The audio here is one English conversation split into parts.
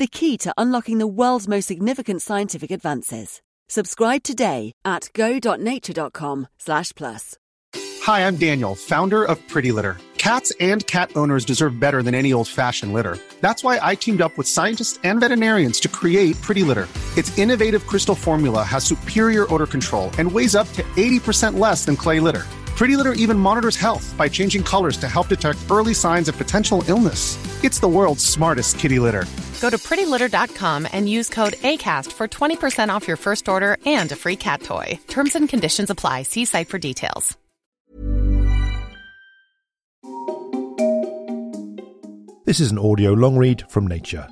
the key to unlocking the world's most significant scientific advances. Subscribe today at go.nature.com slash plus. Hi, I'm Daniel, founder of Pretty Litter. Cats and cat owners deserve better than any old-fashioned litter. That's why I teamed up with scientists and veterinarians to create Pretty Litter. Its innovative crystal formula has superior odor control and weighs up to 80% less than clay litter. Pretty Litter even monitors health by changing colors to help detect early signs of potential illness. It's the world's smartest kitty litter. Go to prettylitter.com and use code ACAST for 20% off your first order and a free cat toy. Terms and conditions apply. See site for details. This is an audio long read from Nature.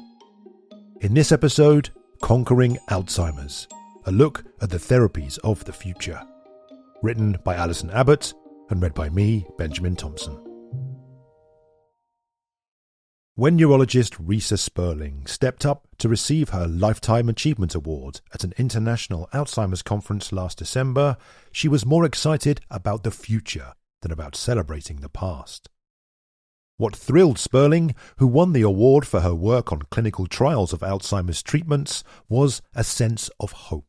In this episode, Conquering Alzheimer's, a look at the therapies of the future. Written by Alison Abbott and read by me, Benjamin Thompson. When neurologist Reisa Sperling stepped up to receive her Lifetime Achievement Award at an international Alzheimer's conference last December, she was more excited about the future than about celebrating the past. What thrilled Sperling, who won the award for her work on clinical trials of Alzheimer's treatments, was a sense of hope,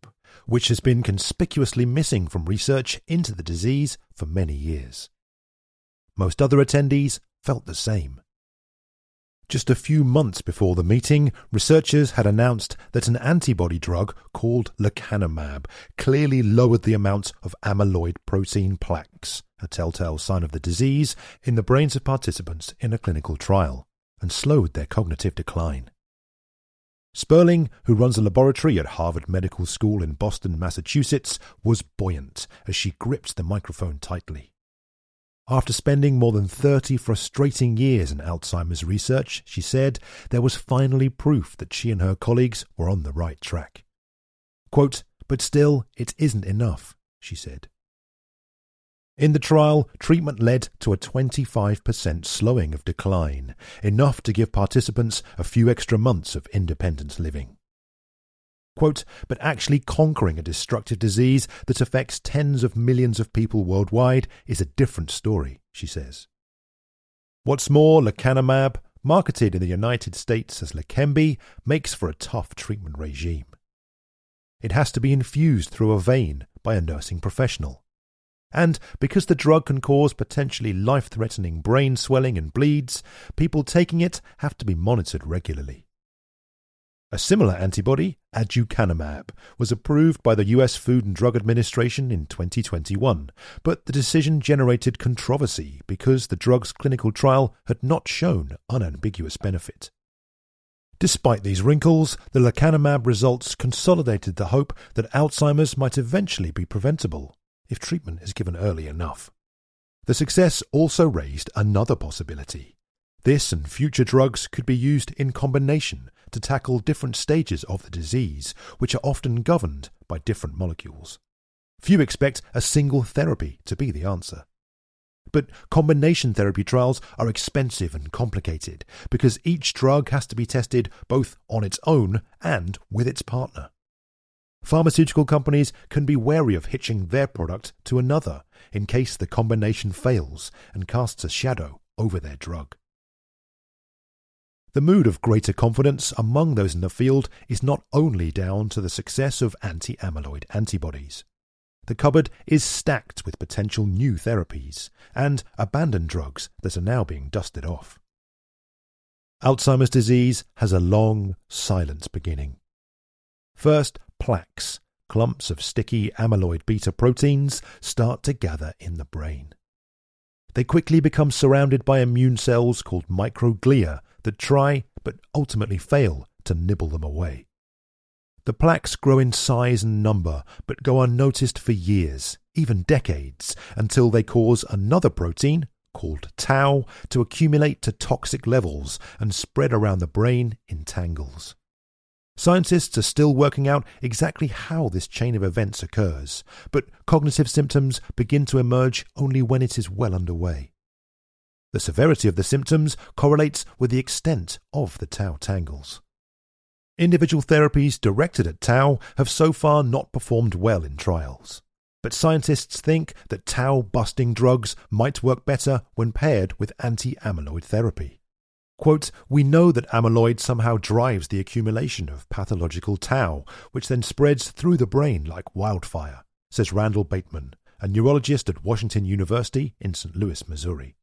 which has been conspicuously missing from research into the disease for many years. Most other attendees felt the same. Just a few months before the meeting, researchers had announced that an antibody drug called lecanemab clearly lowered the amount of amyloid protein plaques, a telltale sign of the disease, in the brains of participants in a clinical trial, and slowed their cognitive decline. Sperling, who runs a laboratory at Harvard Medical School in Boston, Massachusetts, was buoyant as she gripped the microphone tightly. After spending more than 30 frustrating years in Alzheimer's research, she said there was finally proof that she and her colleagues were on the right track. Quote, but still, it isn't enough, she said. In the trial, treatment led to a 25% slowing of decline, enough to give participants a few extra months of independent living. Quote, but actually conquering a destructive disease that affects tens of millions of people worldwide is a different story, she says. What's more, lecanemab, marketed in the United States as Leqembi, makes for a tough treatment regime. It has to be infused through a vein by a nursing professional. And because the drug can cause potentially life threatening brain swelling and bleeds, people taking it have to be monitored regularly. A similar antibody, aducanumab, was approved by the US Food and Drug Administration in 2021, but the decision generated controversy because the drug's clinical trial had not shown unambiguous benefit. Despite these wrinkles, the lecanemab results consolidated the hope that Alzheimer's might eventually be preventable if treatment is given early enough. The success also raised another possibility. This and future drugs could be used in combination to tackle different stages of the disease, which are often governed by different molecules. Few expect a single therapy to be the answer. But combination therapy trials are expensive and complicated because each drug has to be tested both on its own and with its partner. Pharmaceutical companies can be wary of hitching their product to another in case the combination fails and casts a shadow over their drug. The mood of greater confidence among those in the field is not only down to the success of anti amyloid antibodies. The cupboard is stacked with potential new therapies and abandoned drugs that are now being dusted off. Alzheimer's disease has a long, silent beginning. First, plaques, clumps of sticky amyloid beta proteins, start to gather in the brain. They quickly become surrounded by immune cells called microglia that try, but ultimately fail, to nibble them away. The plaques grow in size and number, but go unnoticed for years, even decades, until they cause another protein, called tau, to accumulate to toxic levels and spread around the brain in tangles. Scientists are still working out exactly how this chain of events occurs, but cognitive symptoms begin to emerge only when it is well underway. The severity of the symptoms correlates with the extent of the tau tangles. Individual therapies directed at tau have so far not performed well in trials, but scientists think that tau busting drugs might work better when paired with anti amyloid therapy. Quote, we know that amyloid somehow drives the accumulation of pathological tau, which then spreads through the brain like wildfire, says Randall Bateman, a neurologist at Washington University in St. Louis, Missouri.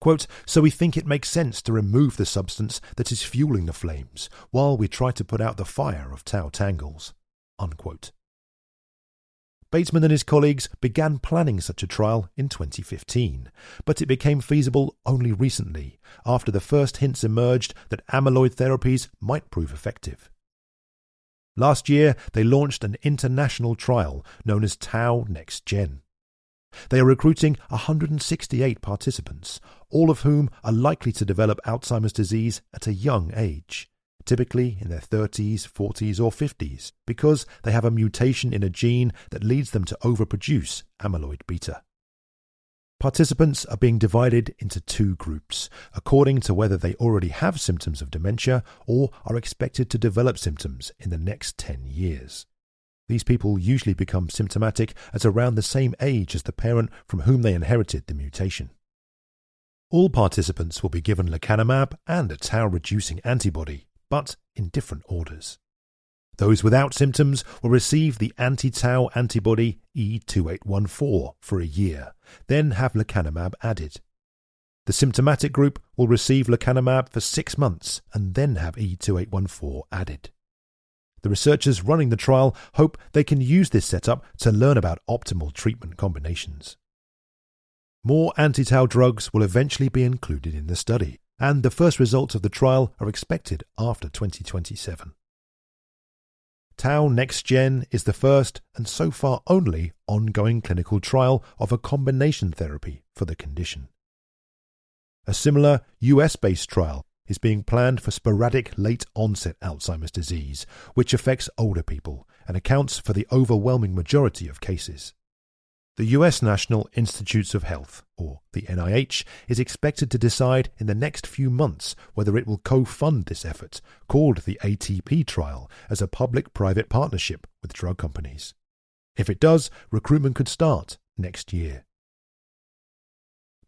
Quote, so we think it makes sense to remove the substance that is fueling the flames while we try to put out the fire of tau tangles. Unquote. Bateman and his colleagues began planning such a trial in 2015, but it became feasible only recently, after the first hints emerged that amyloid therapies might prove effective. Last year, they launched an international trial known as Tau NexGen. They are recruiting 168 participants, all of whom are likely to develop Alzheimer's disease at a young age, typically in their 30s, 40s, or 50s, because they have a mutation in a gene that leads them to overproduce amyloid beta. Participants are being divided into two groups, according to whether they already have symptoms of dementia or are expected to develop symptoms in the next 10 years. These people usually become symptomatic at around the same age as the parent from whom they inherited the mutation. All participants will be given lecanemab and a tau reducing antibody, but in different orders. Those without symptoms will receive the anti tau antibody E2814 for a year, then have lecanemab added. The symptomatic group will receive lecanemab for six months and then have E2814 added. The researchers running the trial hope they can use this setup to learn about optimal treatment combinations. More anti tau drugs will eventually be included in the study, and the first results of the trial are expected after 2027. Tau NexGen is the first and so far only ongoing clinical trial of a combination therapy for the condition. A similar US based trial is being planned for sporadic late onset Alzheimer's disease, which affects older people and accounts for the overwhelming majority of cases. The US National Institutes of Health, or the NIH, is expected to decide in the next few months whether it will co fund this effort, called the ATP trial, as a public private partnership with drug companies. If it does, recruitment could start next year.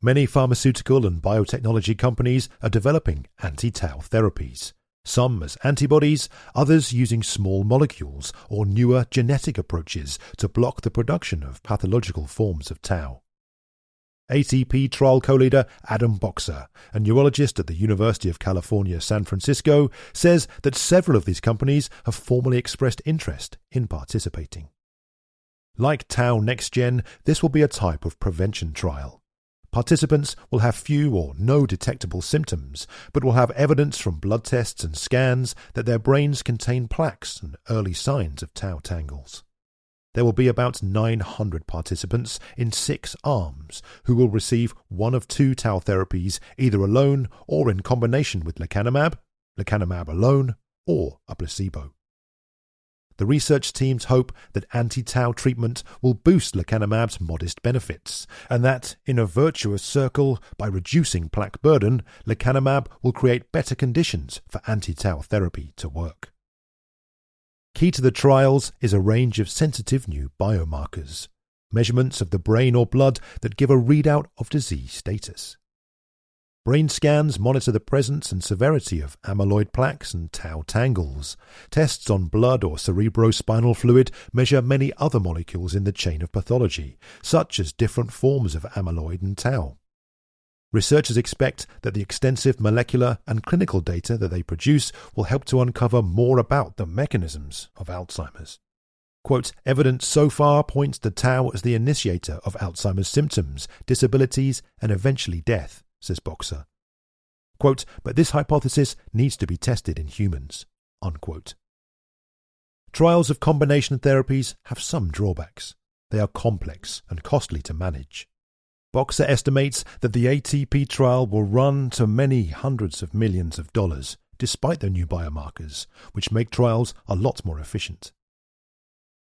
Many pharmaceutical and biotechnology companies are developing anti tau therapies, some as antibodies, others using small molecules or newer genetic approaches to block the production of pathological forms of tau. ATP trial co leader Adam Boxer, a neurologist at the University of California, San Francisco, says that several of these companies have formally expressed interest in participating. Like Tau NexGen, this will be a type of prevention trial Participants will have few or no detectable symptoms, but will have evidence from blood tests and scans that their brains contain plaques and early signs of tau tangles. There will be about 900 participants in six arms who will receive one of two tau therapies either alone or in combination with lecanemab, lecanemab alone, or a placebo the research teams hope that anti-tau treatment will boost lecanemab's modest benefits, and that, in a virtuous circle, by reducing plaque burden, lecanemab will create better conditions for anti-tau therapy to work. Key to the trials is a range of sensitive new biomarkers, measurements of the brain or blood that give a readout of disease status. Brain scans monitor the presence and severity of amyloid plaques and tau tangles. Tests on blood or cerebrospinal fluid measure many other molecules in the chain of pathology, such as different forms of amyloid and tau. Researchers expect that the extensive molecular and clinical data that they produce will help to uncover more about the mechanisms of Alzheimer's. Quote, evidence so far points to tau as the initiator of Alzheimer's symptoms, disabilities, and eventually death says Boxer. Quote, but this hypothesis needs to be tested in humans. Unquote. Trials of combination therapies have some drawbacks. They are complex and costly to manage. Boxer estimates that the ATP trial will run to many hundreds of millions of dollars, despite their new biomarkers, which make trials a lot more efficient.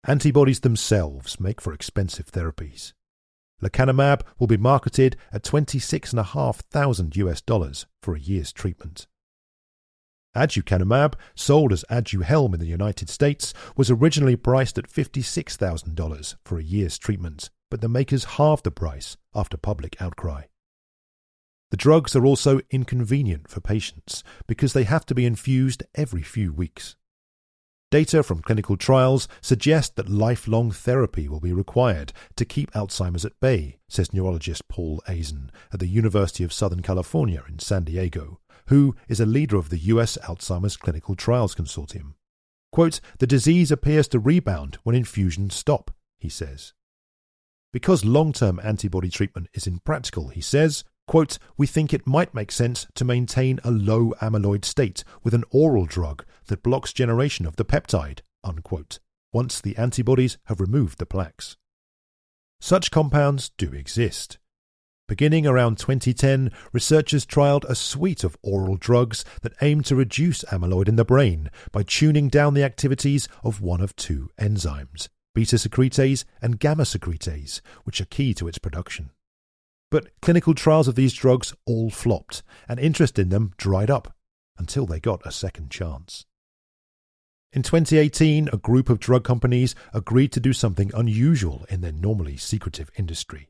Antibodies themselves make for expensive therapies. Lecanemab will be marketed at 26,500 US dollars for a year's treatment. Aducanumab, sold as Aduhelm in the United States, was originally priced at $56,000 for a year's treatment, but the makers halved the price after public outcry. The drugs are also inconvenient for patients because they have to be infused every few weeks. Data from clinical trials suggest that lifelong therapy will be required to keep Alzheimer's at bay, says neurologist Paul Aisen at the University of Southern California in San Diego, who is a leader of the U.S. Alzheimer's Clinical Trials Consortium. Quote, the disease appears to rebound when infusions stop, he says. Because long term antibody treatment is impractical, he says, quote, we think it might make sense to maintain a low amyloid state with an oral drug that blocks generation of the peptide, unquote, once the antibodies have removed the plaques. Such compounds do exist. Beginning around 2010, researchers trialed a suite of oral drugs that aim to reduce amyloid in the brain by tuning down the activities of one of two enzymes, beta secretase and gamma secretase, which are key to its production. But clinical trials of these drugs all flopped, and interest in them dried up until they got a second chance. In 2018, a group of drug companies agreed to do something unusual in their normally secretive industry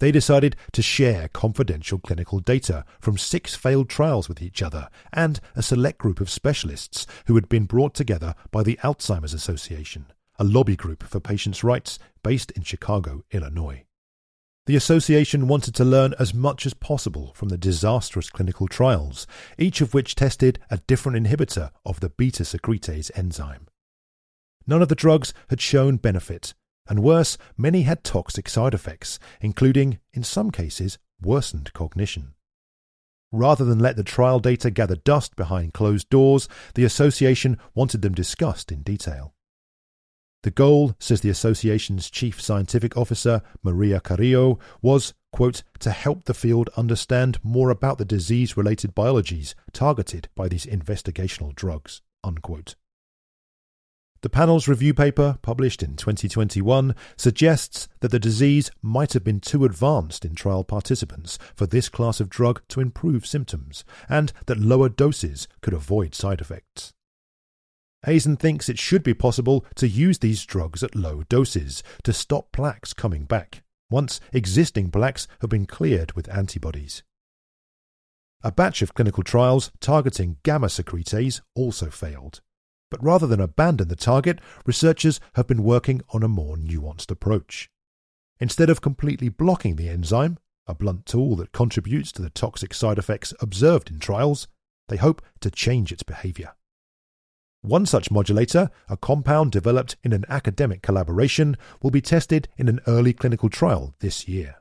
they decided to share confidential clinical data from six failed trials with each other and a select group of specialists who had been brought together by the Alzheimer's Association, a lobby group for patients' rights based in Chicago, Illinois. The association wanted to learn as much as possible from the disastrous clinical trials, each of which tested a different inhibitor of the beta secretase enzyme. None of the drugs had shown benefit, and worse, many had toxic side effects, including, in some cases, worsened cognition. Rather than let the trial data gather dust behind closed doors, the association wanted them discussed in detail. The goal, says the association's chief scientific officer, Maria Carrillo, was, quote, to help the field understand more about the disease related biologies targeted by these investigational drugs, unquote. The panel's review paper, published in 2021, suggests that the disease might have been too advanced in trial participants for this class of drug to improve symptoms, and that lower doses could avoid side effects. Aisen thinks it should be possible to use these drugs at low doses to stop plaques coming back, once existing plaques have been cleared with antibodies. A batch of clinical trials targeting gamma secretase also failed. But rather than abandon the target, researchers have been working on a more nuanced approach. Instead of completely blocking the enzyme, a blunt tool that contributes to the toxic side effects observed in trials, they hope to change its behavior. One such modulator, a compound developed in an academic collaboration, will be tested in an early clinical trial this year.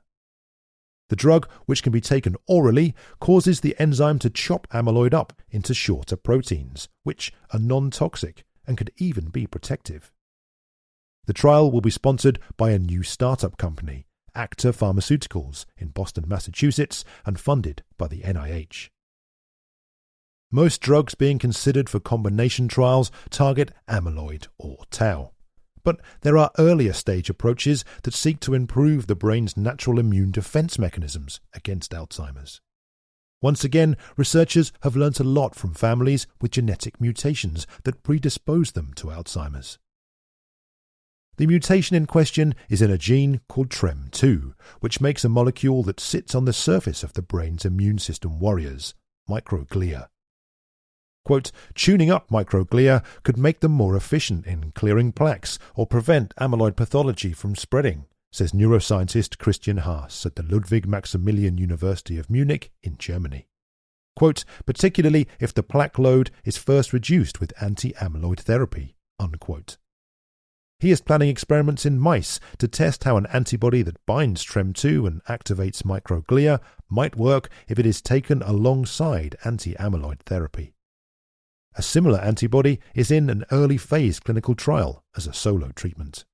The drug, which can be taken orally, causes the enzyme to chop amyloid up into shorter proteins, which are non toxic and could even be protective. The trial will be sponsored by a new startup company, Acta Pharmaceuticals, in Boston, Massachusetts, and funded by the NIH. Most drugs being considered for combination trials target amyloid or tau. But there are earlier stage approaches that seek to improve the brain's natural immune defense mechanisms against Alzheimer's. Once again, researchers have learnt a lot from families with genetic mutations that predispose them to Alzheimer's. The mutation in question is in a gene called TREM2, which makes a molecule that sits on the surface of the brain's immune system warriors, microglia. Quote, tuning up microglia could make them more efficient in clearing plaques or prevent amyloid pathology from spreading, says neuroscientist Christian Haass at the Ludwig Maximilian University of Munich in Germany. Quote, particularly if the plaque load is first reduced with anti amyloid therapy. Unquote. He is planning experiments in mice to test how an antibody that binds TREM2 and activates microglia might work if it is taken alongside anti amyloid therapy. A similar antibody is in an early phase clinical trial as a solo treatment.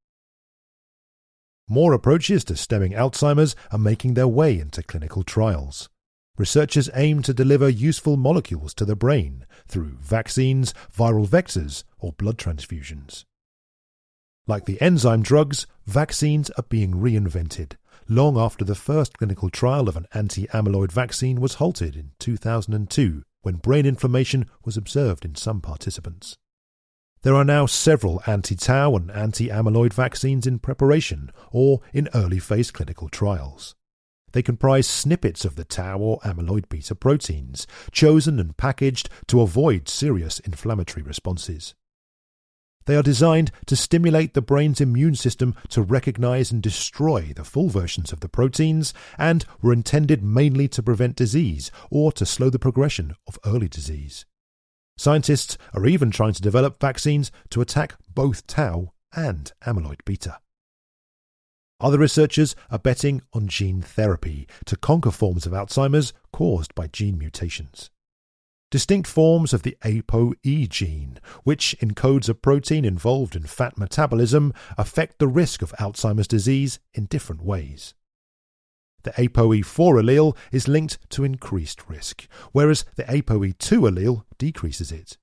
More approaches to stemming Alzheimer's are making their way into clinical trials. researchers aim to deliver useful molecules to the brain through vaccines, viral vectors, or blood transfusions. Like the enzyme drugs, vaccines are being reinvented, long after the first clinical trial of an anti amyloid vaccine was halted in 2002 when brain inflammation was observed in some participants. There are now several anti tau and anti amyloid vaccines in preparation or in early phase clinical trials. They comprise snippets of the tau or amyloid beta proteins, chosen and packaged to avoid serious inflammatory responses. They are designed to stimulate the brain's immune system to recognize and destroy the full versions of the proteins and were intended mainly to prevent disease or to slow the progression of early disease. Scientists are even trying to develop vaccines to attack both tau and amyloid beta. Other researchers are betting on gene therapy to conquer forms of Alzheimer's caused by gene mutations. Distinct forms of the ApoE gene, which encodes a protein involved in fat metabolism, affect the risk of Alzheimer's disease in different ways. The ApoE4 allele is linked to increased risk, whereas the ApoE2 allele decreases it.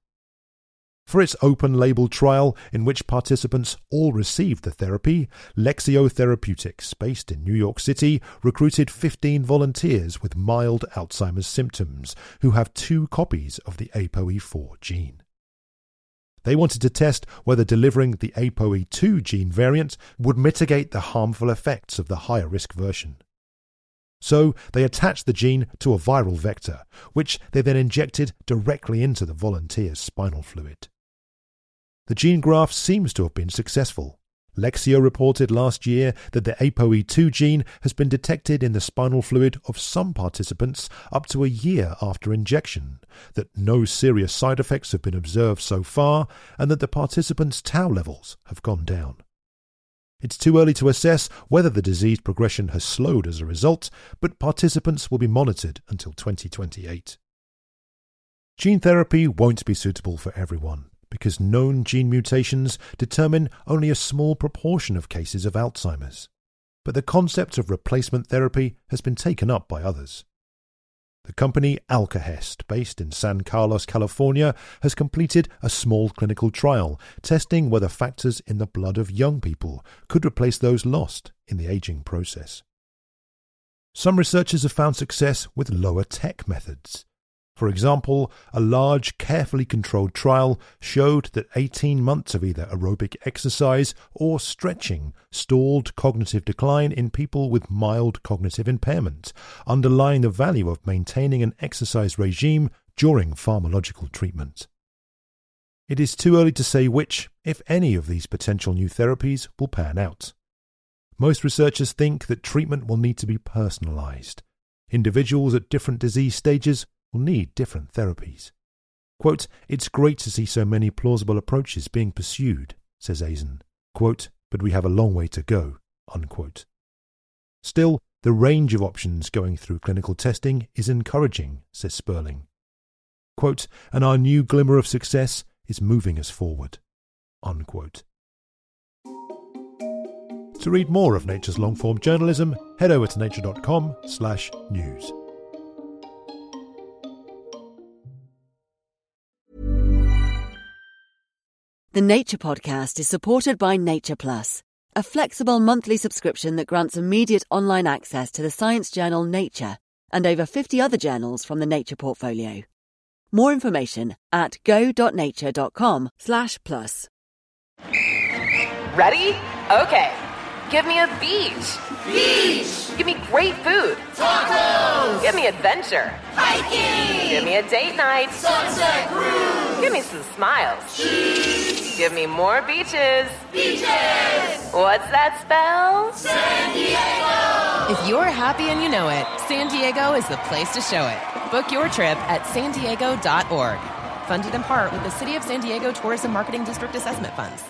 For its open label trial, in which participants all received the therapy, Lexeo Therapeutics, based in New York City, recruited 15 volunteers with mild Alzheimer's symptoms who have two copies of the ApoE4 gene. They wanted to test whether delivering the ApoE2 gene variant would mitigate the harmful effects of the higher risk version. So they attached the gene to a viral vector, which they then injected directly into the volunteer's spinal fluid. The gene graft seems to have been successful. Lexeo reported last year that the ApoE2 gene has been detected in the spinal fluid of some participants up to a year after injection, that no serious side effects have been observed so far, and that the participants' tau levels have gone down. It's too early to assess whether the disease progression has slowed as a result, but participants will be monitored until 2028. Gene therapy won't be suitable for everyone because known gene mutations determine only a small proportion of cases of Alzheimer's. But the concept of replacement therapy has been taken up by others. The company Alkahest, based in San Carlos, California, has completed a small clinical trial testing whether factors in the blood of young people could replace those lost in the aging process. Some researchers have found success with lower tech methods. For example, a large, carefully controlled trial showed that 18 months of either aerobic exercise or stretching stalled cognitive decline in people with mild cognitive impairment, underlying the value of maintaining an exercise regime during pharmacological treatment. It is too early to say which, if any, of these potential new therapies will pan out. Most researchers think that treatment will need to be personalized. Individuals at different disease stages will need different therapies. Quote, it's great to see so many plausible approaches being pursued, says Aisen. Quote, but we have a long way to go. Unquote. Still, the range of options going through clinical testing is encouraging, says Sperling. Quote, and our new glimmer of success is moving us forward. Unquote. To read more of Nature's long-form journalism, head over to nature.com slash news. The Nature Podcast is supported by Nature Plus, a flexible monthly subscription that grants immediate online access to the science journal Nature and over 50 other journals from the Nature portfolio. More information at go.nature.com slash plus. Ready? Okay. Give me a beach. Beach! Give me great food. Tacos! Give me adventure. Hiking! Give me a date night. Sunset cruise! Give me some smiles. Cheese! Give me more beaches. Beaches! What's that spell? San Diego! If you're happy and you know it, San Diego is the place to show it. Book your trip at san diego.org. Funded in part with the City of San Diego Tourism Marketing District Assessment Funds.